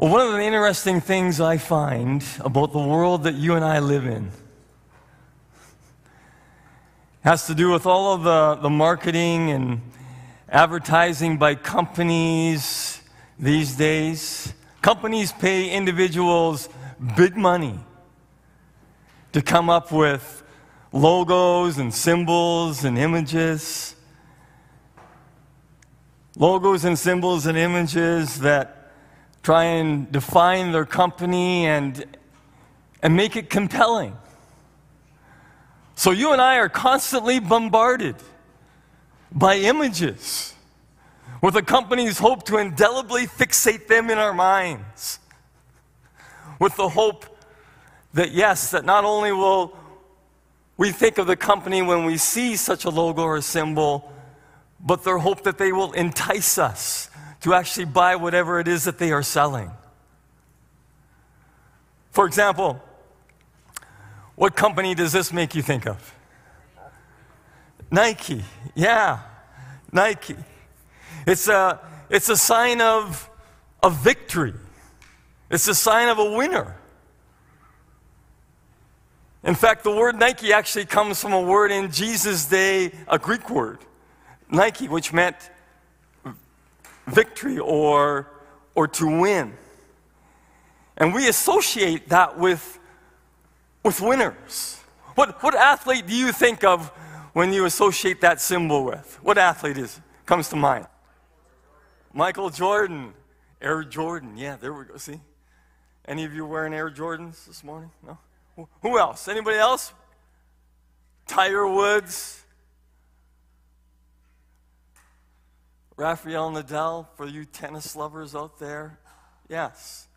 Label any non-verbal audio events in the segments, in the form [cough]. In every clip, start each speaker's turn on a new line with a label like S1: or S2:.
S1: Well, one of the interesting things I find about the world that you and I live in has to do with all of the, the marketing and advertising by companies these days. Companies pay individuals big money to come up with logos and symbols and images. Logos and symbols and images that try and define their company and, and make it compelling. So you and I are constantly bombarded by images with the company's hope to indelibly fixate them in our minds. With the hope that, yes, that not only will we think of the company when we see such a logo or a symbol, but their hope that they will entice us to actually buy whatever it is that they are selling. For example, what company does this make you think of? Nike. Yeah, Nike. It's a, it's a sign of, of victory, it's a sign of a winner. In fact, the word Nike actually comes from a word in Jesus' day, a Greek word, Nike, which meant victory or, or to win. And we associate that with, with winners. What, what athlete do you think of when you associate that symbol with? What athlete is, comes to mind? Michael Jordan. Air Jordan. Yeah, there we go. See? Any of you wearing Air Jordans this morning? No? Who else? Anybody else? Tiger Woods. Rafael Nadal, for you tennis lovers out there? Yes.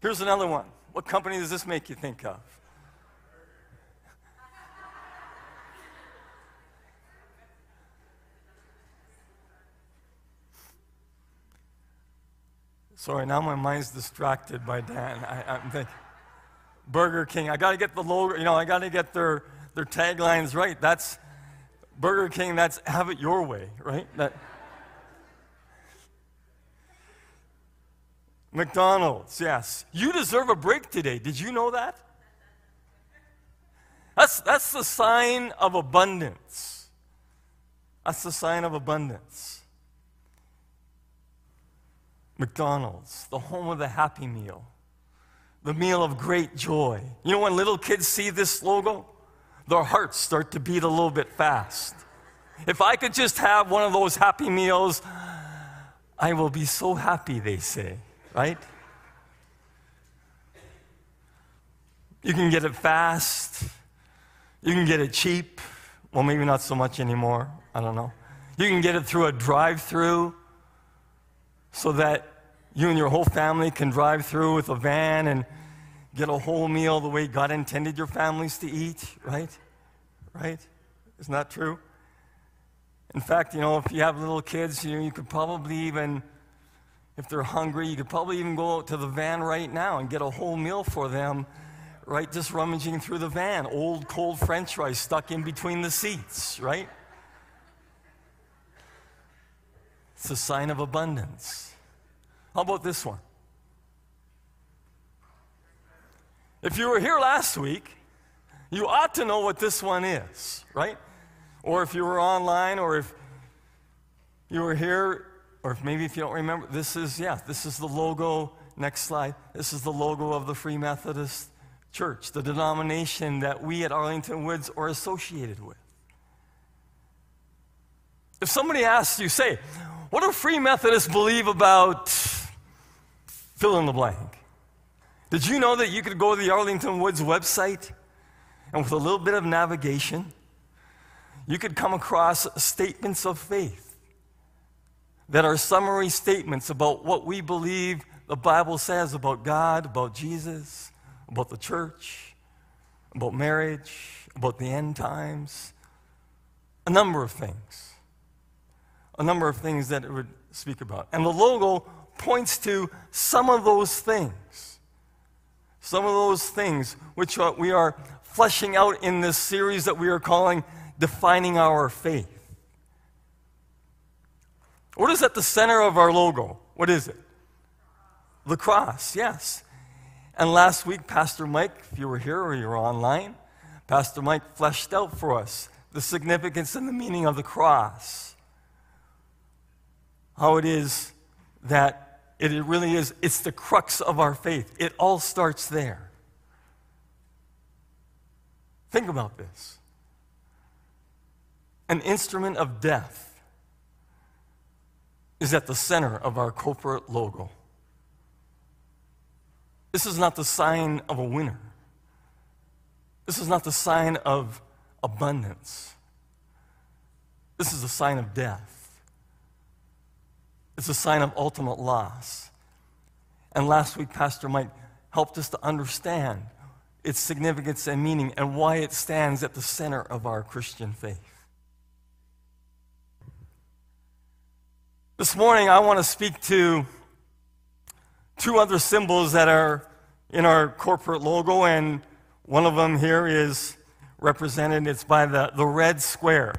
S1: Here's another one. What company does this make you think of? Sorry, now my mind's distracted by Dan. I, am thinking Burger King. I got to get the logo. You know, I got to get their their taglines right. That's Burger King. That's have it your way, right? That. McDonald's, yes. You deserve a break today. Did you know that? That's, that's the sign of abundance. That's the sign of abundance. McDonald's, the home of the Happy Meal, the meal of great joy. You know, when little kids see this logo, their hearts start to beat a little bit fast. If I could just have one of those Happy Meals, I will be so happy, they say right? You can get it fast. You can get it cheap. Well, maybe not so much anymore. I don't know. You can get it through a drive through so that you and your whole family can drive through with a van and get a whole meal the way God intended your families to eat, right? Right? Isn't that true? In fact, you know, if you have little kids, you, know, you could probably even if they're hungry, you could probably even go out to the van right now and get a whole meal for them, right? Just rummaging through the van. Old, cold french fries stuck in between the seats, right? It's a sign of abundance. How about this one? If you were here last week, you ought to know what this one is, right? Or if you were online, or if you were here or maybe if you don't remember, this is, yeah, this is the logo. Next slide. This is the logo of the Free Methodist Church, the denomination that we at Arlington Woods are associated with. If somebody asks you, say, what do Free Methodists believe about fill in the blank? Did you know that you could go to the Arlington Woods website and with a little bit of navigation, you could come across statements of faith that are summary statements about what we believe the Bible says about God, about Jesus, about the church, about marriage, about the end times, a number of things. A number of things that it would speak about. And the logo points to some of those things. Some of those things which we are fleshing out in this series that we are calling Defining Our Faith. What is at the center of our logo? What is it? the cross, yes. And last week, Pastor Mike, if you were here or you were online, Pastor Mike fleshed out for us the significance and the meaning of the cross. How it is that it really is, it's the crux of our faith. It all starts there. Think about this an instrument of death is at the center of our corporate logo. This is not the sign of a winner. This is not the sign of abundance. This is a sign of death. It's a sign of ultimate loss. And last week, Pastor Mike helped us to understand its significance and meaning and why it stands at the center of our Christian faith. This morning, I want to speak to two other symbols that are in our corporate logo, and one of them here is represented, it's by the, the red square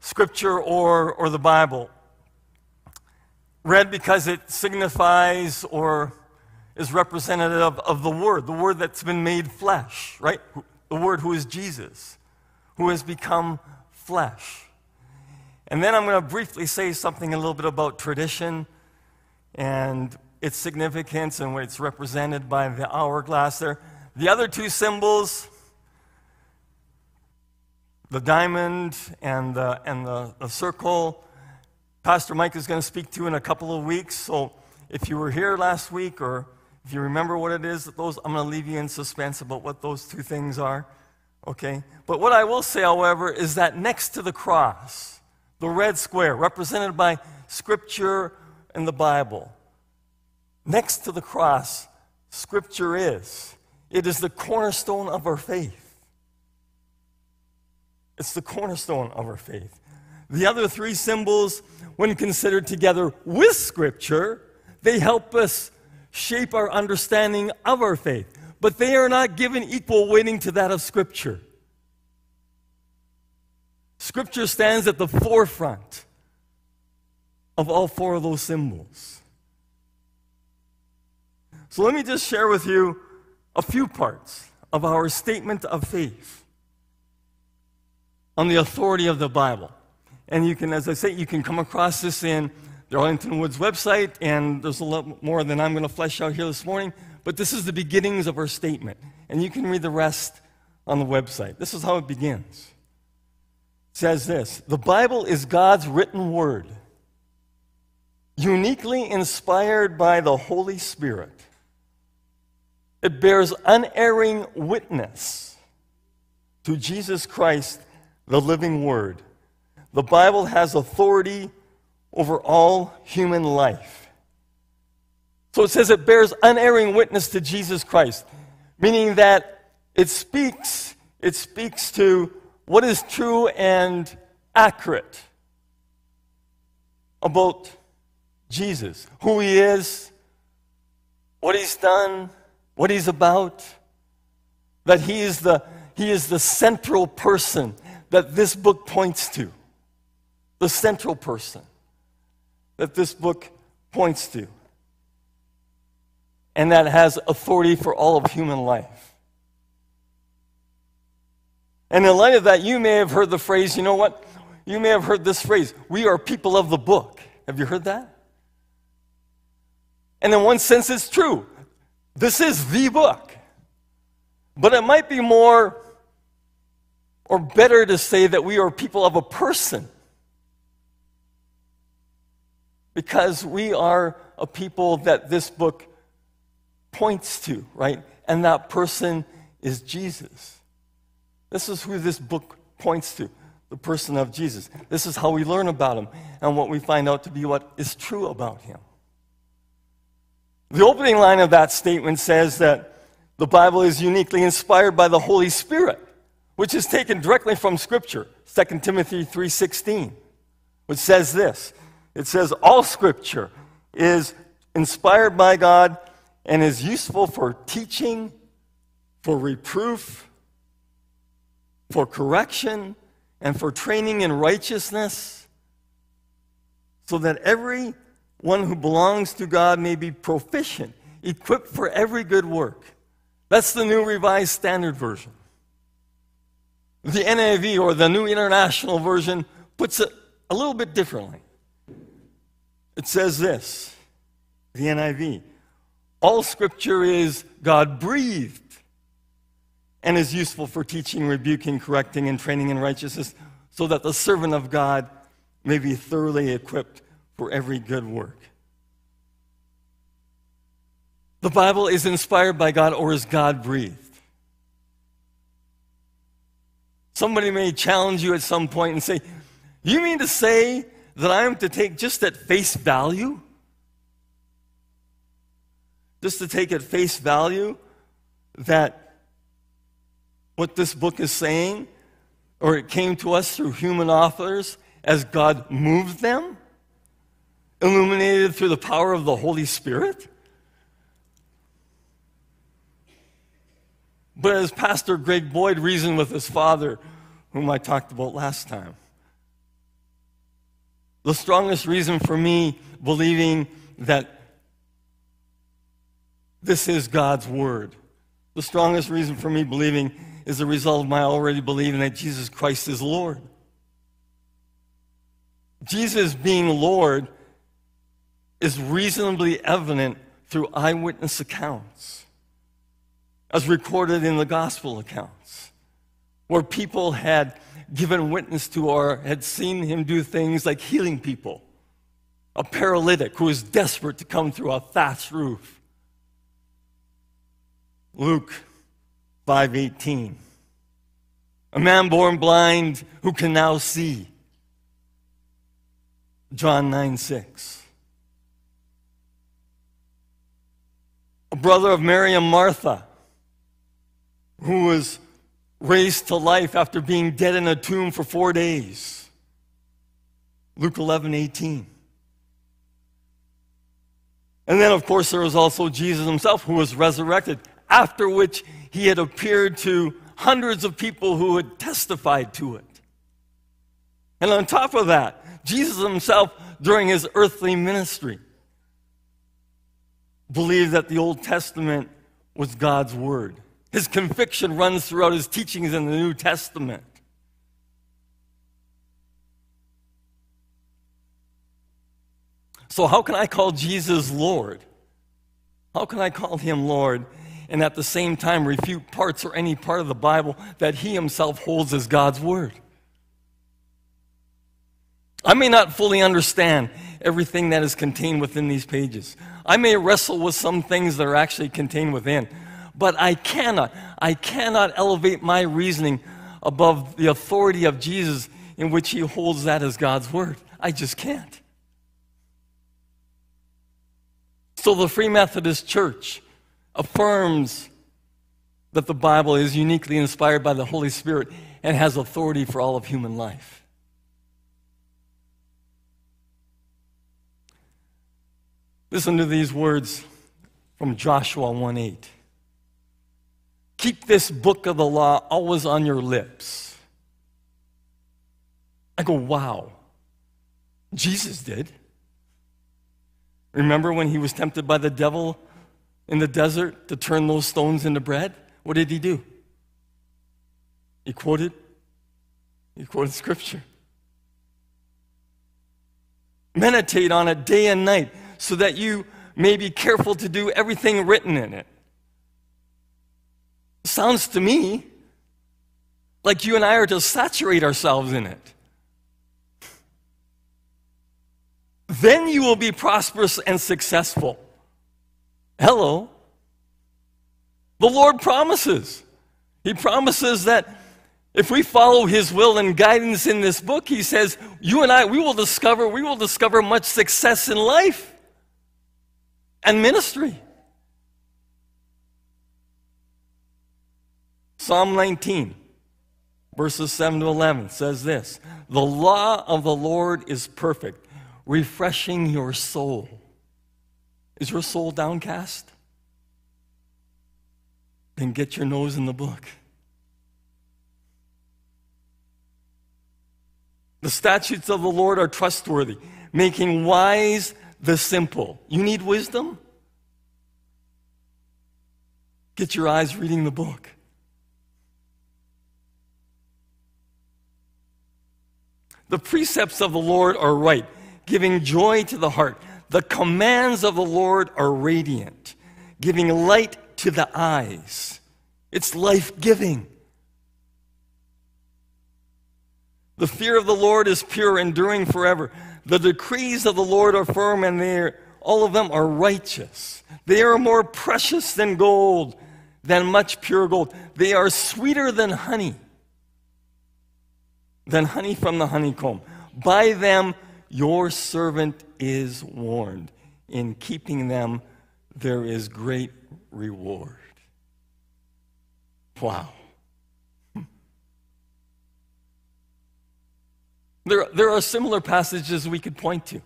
S1: Scripture or, or the Bible. Red because it signifies or is representative of the Word, the Word that's been made flesh, right? The Word who is Jesus, who has become flesh. And then I'm going to briefly say something a little bit about tradition and its significance and what it's represented by the hourglass there. The other two symbols, the diamond and the, and the, the circle, Pastor Mike is going to speak to in a couple of weeks. So if you were here last week or if you remember what it is, those, I'm going to leave you in suspense about what those two things are. Okay? But what I will say, however, is that next to the cross, the red square, represented by Scripture and the Bible, next to the cross, Scripture is. It is the cornerstone of our faith. It's the cornerstone of our faith. The other three symbols, when considered together with Scripture, they help us shape our understanding of our faith, but they are not given equal weighting to that of Scripture. Scripture stands at the forefront of all four of those symbols. So let me just share with you a few parts of our statement of faith on the authority of the Bible. And you can, as I say, you can come across this in the Arlington Woods website, and there's a lot more than I'm going to flesh out here this morning. But this is the beginnings of our statement, and you can read the rest on the website. This is how it begins. Says this The Bible is God's written word, uniquely inspired by the Holy Spirit. It bears unerring witness to Jesus Christ the living word. The Bible has authority over all human life. So it says it bears unerring witness to Jesus Christ, meaning that it speaks, it speaks to what is true and accurate about Jesus, who he is, what he's done, what he's about, that he is the, he is the central person that this book points to. The central person that this book points to. And that has authority for all of human life. And in light of that, you may have heard the phrase, you know what? You may have heard this phrase, we are people of the book. Have you heard that? And in one sense, it's true. This is the book. But it might be more or better to say that we are people of a person. Because we are a people that this book points to, right? And that person is Jesus. This is who this book points to the person of Jesus. This is how we learn about him and what we find out to be what is true about him. The opening line of that statement says that the Bible is uniquely inspired by the Holy Spirit which is taken directly from scripture 2 timothy 3.16 which says this it says all scripture is inspired by god and is useful for teaching for reproof for correction and for training in righteousness so that every one who belongs to God may be proficient, equipped for every good work. That's the New Revised Standard Version. The NIV, or the New International Version, puts it a little bit differently. It says this the NIV All scripture is God breathed and is useful for teaching, rebuking, correcting, and training in righteousness, so that the servant of God may be thoroughly equipped for every good work. The Bible is inspired by God or is God breathed? Somebody may challenge you at some point and say, You mean to say that I am to take just at face value? Just to take at face value that what this book is saying, or it came to us through human authors as God moved them, illuminated through the power of the Holy Spirit? But as Pastor Greg Boyd reasoned with his father, whom I talked about last time, the strongest reason for me believing that this is God's Word, the strongest reason for me believing is a result of my already believing that Jesus Christ is Lord. Jesus being Lord is reasonably evident through eyewitness accounts, as recorded in the gospel accounts, where people had given witness to or had seen him do things like healing people, a paralytic who was desperate to come through a thatched roof. Luke 5:18. A man born blind who can now see. John 9 6. A brother of Mary and Martha who was raised to life after being dead in a tomb for four days. Luke 11 18. And then, of course, there was also Jesus himself who was resurrected, after which he had appeared to hundreds of people who had testified to it. And on top of that, Jesus himself, during his earthly ministry, believed that the Old Testament was God's Word. His conviction runs throughout his teachings in the New Testament. So, how can I call Jesus Lord? How can I call him Lord and at the same time refute parts or any part of the Bible that he himself holds as God's Word? I may not fully understand everything that is contained within these pages. I may wrestle with some things that are actually contained within. But I cannot, I cannot elevate my reasoning above the authority of Jesus in which he holds that as God's word. I just can't. So the Free Methodist Church affirms that the Bible is uniquely inspired by the Holy Spirit and has authority for all of human life. Listen to these words from Joshua 1 8. Keep this book of the law always on your lips. I go, wow. Jesus did. Remember when he was tempted by the devil in the desert to turn those stones into bread? What did he do? He quoted he quoted scripture. Meditate on it day and night so that you may be careful to do everything written in it. Sounds to me like you and I are to saturate ourselves in it. Then you will be prosperous and successful. Hello. The Lord promises. He promises that if we follow his will and guidance in this book, he says, you and I, we will discover, we will discover much success in life and ministry. Psalm 19, verses 7 to 11 says this The law of the Lord is perfect, refreshing your soul. Is your soul downcast? Then get your nose in the book. The statutes of the Lord are trustworthy, making wise the simple. You need wisdom? Get your eyes reading the book. The precepts of the Lord are right, giving joy to the heart. The commands of the Lord are radiant, giving light to the eyes. It's life giving. The fear of the Lord is pure, enduring forever. The decrees of the Lord are firm, and they all of them are righteous. They are more precious than gold, than much pure gold. They are sweeter than honey, than honey from the honeycomb. By them your servant is warned. In keeping them, there is great reward. Wow. Hmm. There, there are similar passages we could point to.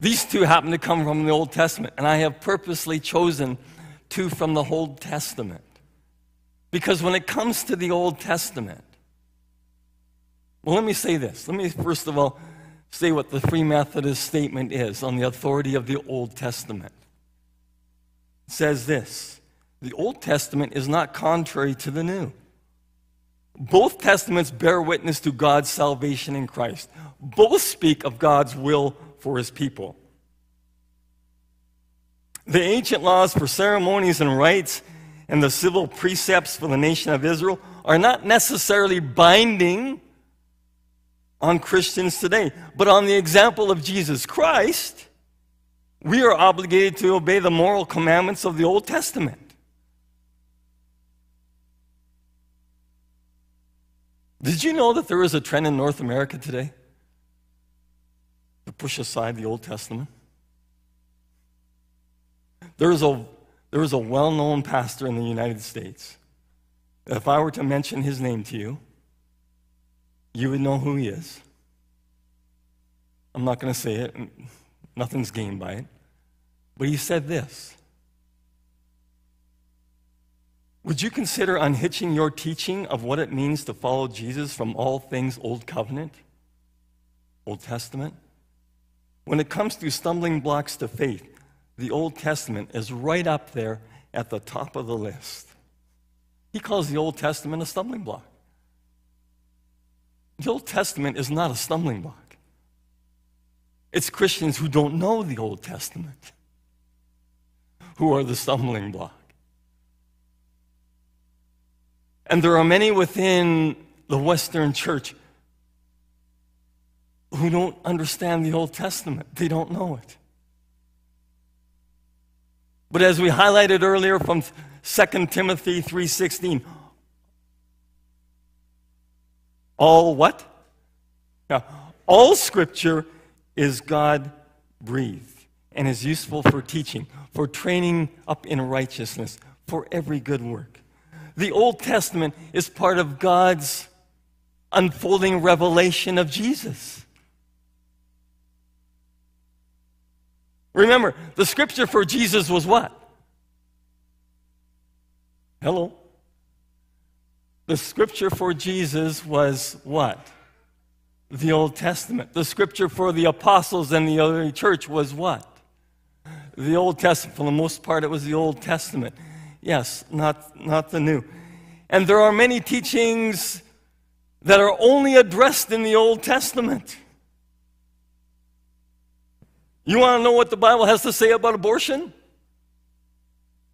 S1: These two happen to come from the Old Testament, and I have purposely chosen two from the Old Testament. Because when it comes to the Old Testament, well, let me say this. Let me first of all say what the Free Methodist statement is on the authority of the Old Testament. It says this The Old Testament is not contrary to the New. Both testaments bear witness to God's salvation in Christ. Both speak of God's will for his people. The ancient laws for ceremonies and rites and the civil precepts for the nation of Israel are not necessarily binding on Christians today, but on the example of Jesus Christ, we are obligated to obey the moral commandments of the Old Testament. Did you know that there is a trend in North America today to push aside the Old Testament? There is a, there is a well known pastor in the United States. If I were to mention his name to you, you would know who he is. I'm not going to say it, nothing's gained by it. But he said this Would you consider unhitching your teaching of what it means to follow Jesus from all things Old Covenant, Old Testament? When it comes to stumbling blocks to faith, the Old Testament is right up there at the top of the list. He calls the Old Testament a stumbling block. The Old Testament is not a stumbling block. It's Christians who don't know the Old Testament who are the stumbling block. And there are many within the Western church who don't understand the Old Testament. They don't know it. But as we highlighted earlier from 2 Timothy 3:16, all what? Yeah, all scripture is God breathed and is useful for teaching, for training up in righteousness, for every good work. The Old Testament is part of God's unfolding revelation of Jesus. Remember, the scripture for Jesus was what? Hello? The scripture for Jesus was what? The Old Testament. The scripture for the apostles and the early church was what? The Old Testament. For the most part, it was the Old Testament. Yes, not, not the new. And there are many teachings that are only addressed in the Old Testament. You want to know what the Bible has to say about abortion?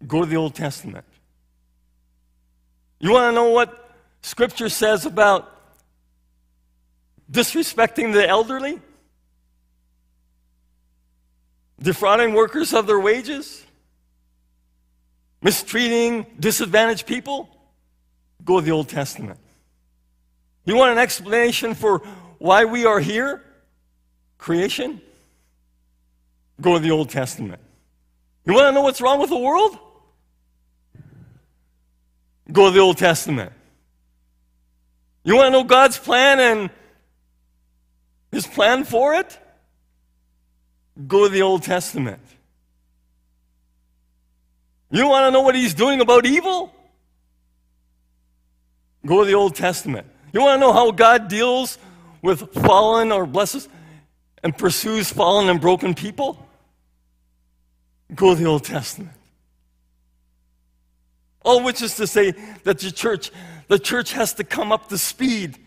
S1: Go to the Old Testament. You want to know what Scripture says about disrespecting the elderly? Defrauding workers of their wages? Mistreating disadvantaged people? Go to the Old Testament. You want an explanation for why we are here? Creation? Go to the Old Testament. You want to know what's wrong with the world? Go to the Old Testament. You want to know God's plan and His plan for it? Go to the Old Testament. You want to know what He's doing about evil? Go to the Old Testament. You want to know how God deals with fallen or blesses and pursues fallen and broken people? Go to the Old Testament. All which is to say that the church, the church has to come up to speed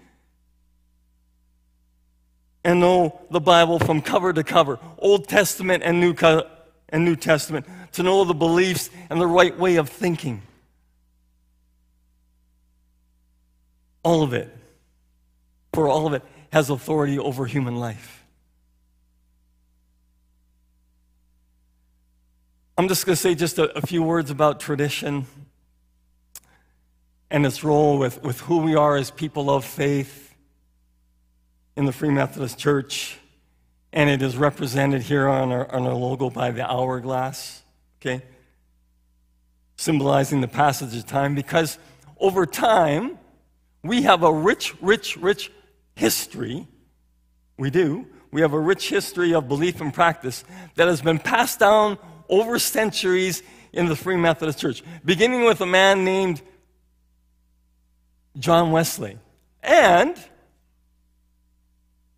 S1: and know the Bible from cover to cover, Old Testament and New, and New Testament, to know the beliefs and the right way of thinking. All of it, for all of it, has authority over human life. I'm just going to say just a, a, few words about tradition and its role with, with who we are as people of faith in the Free Methodist Church. And it is represented here on our, on our logo by the hourglass, okay? Symbolizing the passage of time because over time, we have a rich, rich, rich history. We do. We have a rich history of belief and practice that has been passed down over centuries in the Free Methodist Church, beginning with a man named John Wesley and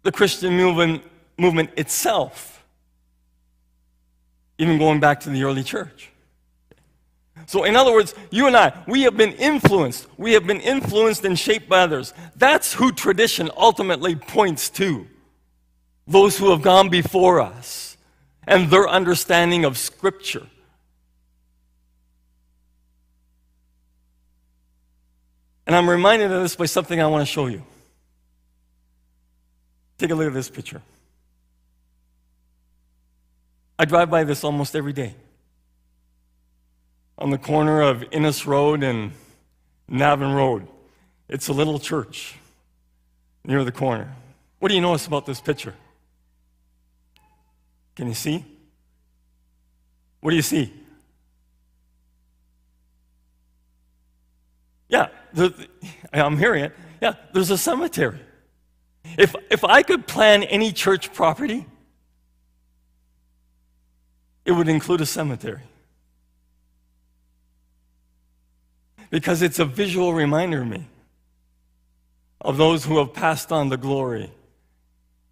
S1: the Christian movement, movement itself, even going back to the early church. So, in other words, you and I, we have been influenced. We have been influenced and shaped by others. That's who tradition ultimately points to those who have gone before us and their understanding of Scripture. And I'm reminded of this by something I want to show you. Take a look at this picture. I drive by this almost every day. On the corner of Innes Road and Navan Road. It's a little church near the corner. What do you notice about this picture? Can you see? What do you see? Yeah, the, I'm hearing it. Yeah, there's a cemetery. If, if I could plan any church property, it would include a cemetery. Because it's a visual reminder of me of those who have passed on the glory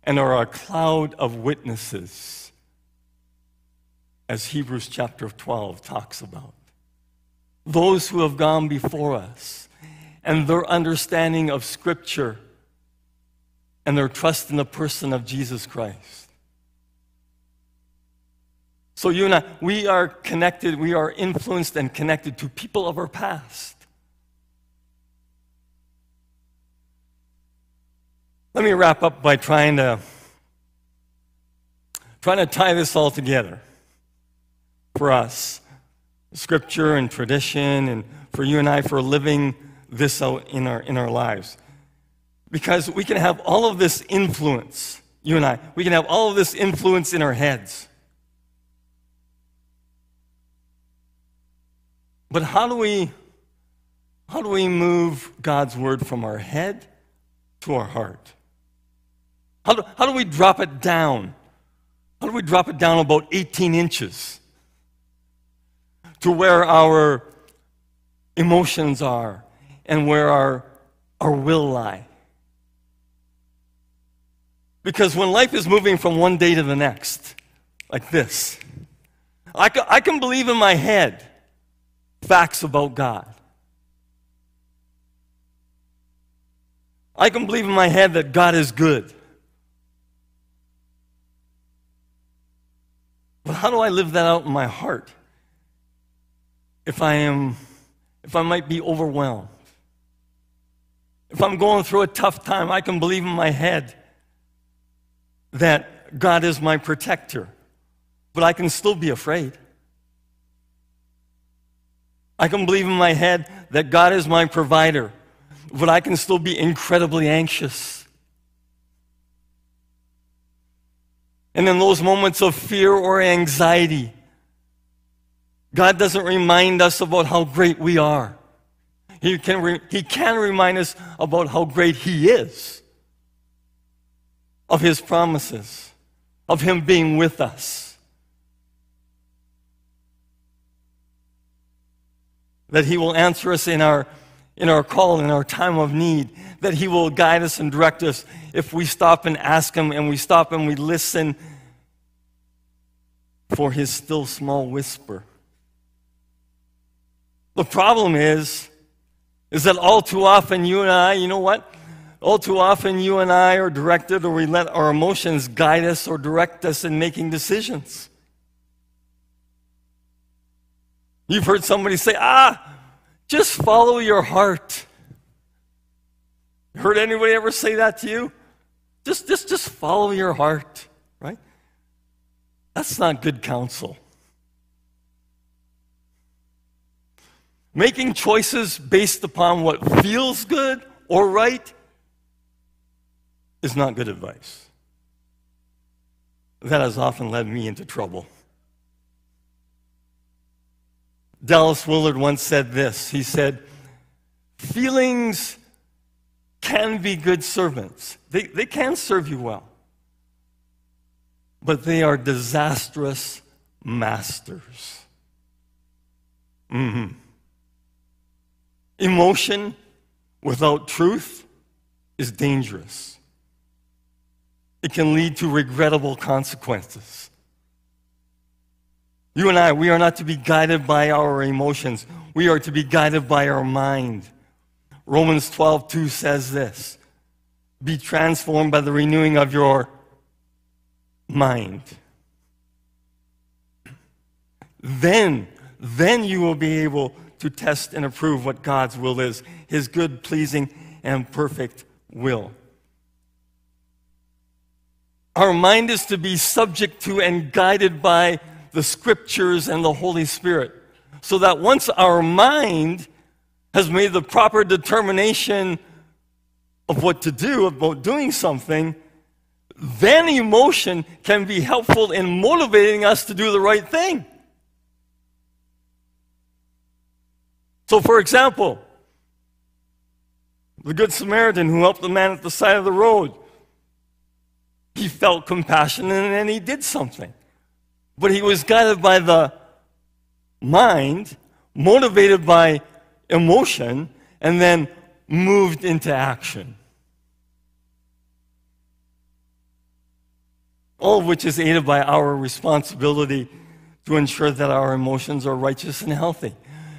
S1: and are a cloud of witnesses, as Hebrews chapter 12 talks about those who have gone before us and their understanding of Scripture and their trust in the person of Jesus Christ. So, you and I, we are connected, we are influenced and connected to people of our past. Let me wrap up by trying to trying to tie this all together for us scripture and tradition and for you and I for living this out in our, in our lives. Because we can have all of this influence, you and I, we can have all of this influence in our heads. But how do we how do we move God's word from our head to our heart? How do, how do we drop it down? How do we drop it down about 18 inches? To where our emotions are and where our, our will lie. Because when life is moving from one day to the next, like this, I can, I can believe in my head facts about God. I can believe in my head that God is good. But how do I live that out in my heart? If I am, if I might be overwhelmed. If I'm going through a tough time, I can believe in my head that God is my protector, but I can still be afraid. I can believe in my head that God is my provider, but I can still be incredibly anxious. And in those moments of fear or anxiety, God doesn't remind us about how great we are. He can, re- he can remind us about how great He is, of His promises, of Him being with us. That He will answer us in our, in our call, in our time of need. That He will guide us and direct us if we stop and ask Him and we stop and we listen for his still small whisper. The problem is, is that all too often you and I, you know what? All too often you and I are directed or we let our emotions guide us or direct us in making decisions. You've heard somebody say, ah, just follow your heart. Heard anybody ever say that to you? Just, just, just follow your heart, right? That's not good counsel. Making choices based upon what feels good or right is not good advice. That has often led me into trouble. Dallas Willard once said this. He said, Feelings can be good servants, they, they can serve you well, but they are disastrous masters. Mm-hmm. Emotion without truth is dangerous. It can lead to regrettable consequences. You and I, we are not to be guided by our emotions. We are to be guided by our mind. Romans 12, 2 says this Be transformed by the renewing of your mind. Then, then you will be able to test and approve what God's will is His good, pleasing, and perfect will. Our mind is to be subject to and guided by the scriptures and the Holy Spirit. So that once our mind has made the proper determination of what to do, about doing something, then emotion can be helpful in motivating us to do the right thing. So, for example, the Good Samaritan who helped the man at the side of the road, he felt compassion and he did something but he was guided by the mind, motivated by emotion, and then moved into action. All of which is aided by our responsibility to ensure that our emotions are righteous and healthy,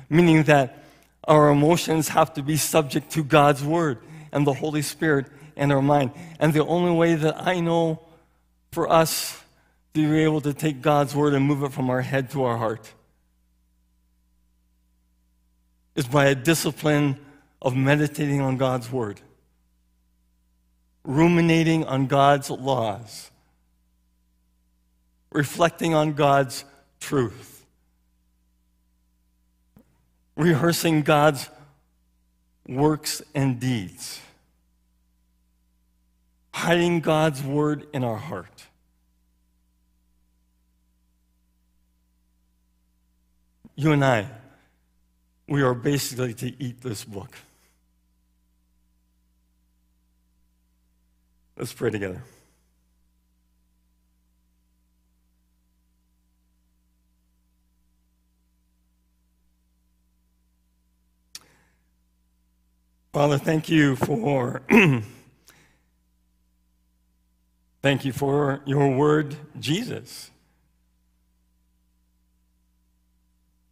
S1: meaning that our emotions have to be subject to God's Word and the Holy Spirit and our mind. And the only way that I know for us to be able to take God's word and move it from our head to our heart is by a discipline of meditating on God's word, ruminating on God's laws, reflecting on God's truth, rehearsing God's works and deeds, hiding God's word in our heart. you and I, we are basically to eat this book. Let's pray together. Father, thank you for [clears throat] thank you for your word, Jesus.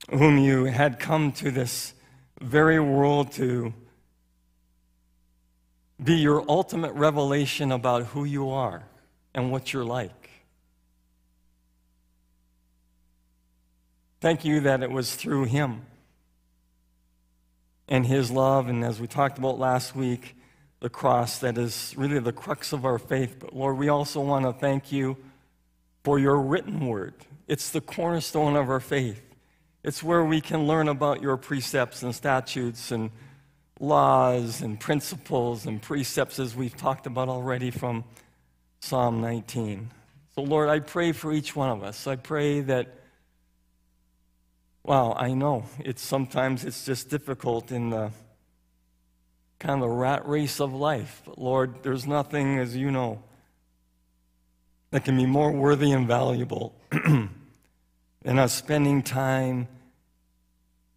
S1: whom you had come to this very world to be your ultimate revelation about who you are and what you're like. Thank you that it was through him and his love, and as we talked about last week, the cross that is really the crux of our faith. But Lord, we also want to thank you for your written word. It's the cornerstone of our faith. It's where we can learn about your precepts and statutes and laws and principles and precepts as we've talked about already from Psalm 19. So, Lord, I pray for each one of us. I pray that, wow, I know it's sometimes it's just difficult in the kind of the rat race of life. But, Lord, there's nothing, as you know, that can be more worthy and valuable [clears throat] than us spending time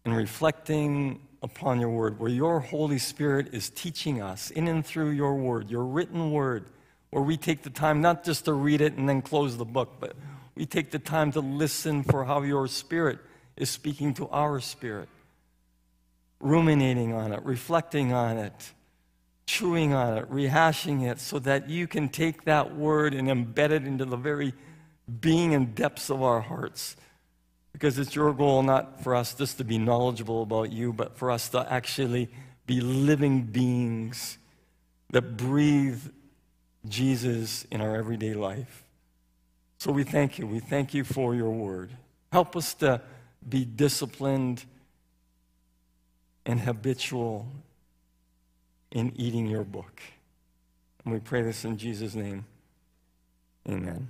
S1: and reflecting upon your word, where your Holy Spirit is teaching us in and through your word, your written word, where we take the time not just to read it and then close the book, but we take the time to listen for how your spirit is speaking to our spirit, ruminating on it, reflecting on it, chewing on it, rehashing it, so that you can take that word and embed it into the very being and depths of our hearts. Because it's your goal not for us just to be knowledgeable about you, but for us to actually be living beings that breathe Jesus in our everyday life. So we thank you. We thank you for your word. Help us to be disciplined and habitual in eating your book. And we pray this in Jesus' name. Amen.